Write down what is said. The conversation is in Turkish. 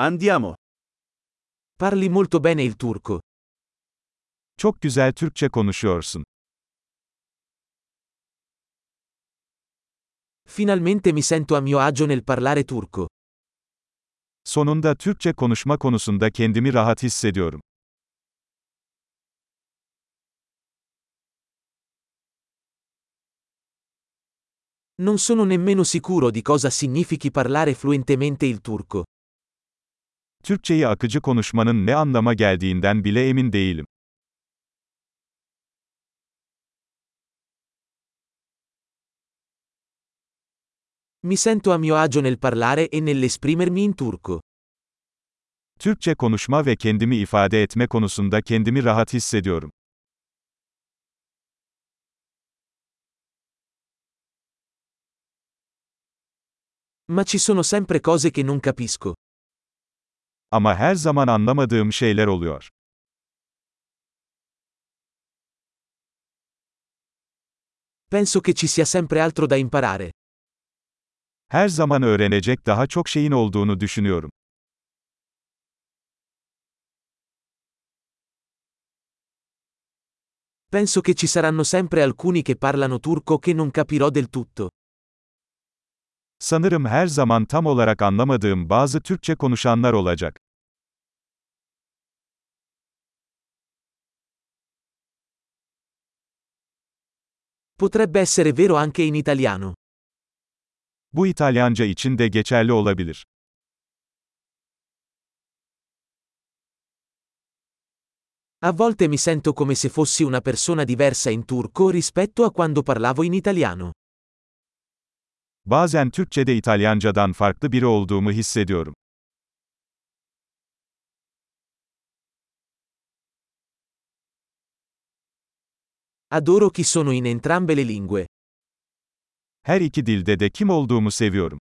Andiamo. Parli molto bene il turco. Çok güzel Türkçe konuşuyorsun. Finalmente mi sento a mio agio nel parlare turco. Sonunda Türkçe konuşma konusunda kendimi rahat hissediyorum. Non sono nemmeno sicuro di cosa significhi parlare fluentemente il turco. Türkçeyi akıcı konuşmanın ne anlama geldiğinden bile emin değilim. Mi sento a mio agio nel parlare e nell'esprimermi in turco. Türkçe konuşma ve kendimi ifade etme konusunda kendimi rahat hissediyorum. Ma ci sono sempre cose che non capisco. Ama her zaman anlamadığım şeyler oluyor. Penso che ci sia sempre altro da imparare. Her zaman öğrenecek daha çok şeyin olduğunu düşünüyorum. Penso che ci saranno sempre alcuni che parlano turco che non capirò del tutto. Sanırım her zaman tam olarak anlamadığım bazı Türkçe konuşanlar olacak. Potrebbe essere vero anche in italiano. Bu İtalyanca için de geçerli olabilir. A volte mi sento come se fossi una persona diversa in turco rispetto a quando parlavo in italiano. Bazen Türkçede İtalyancadan farklı biri olduğumu hissediyorum. Adoro chi sono in entrambe le lingue. Her iki dilde de kim olduğumu seviyorum.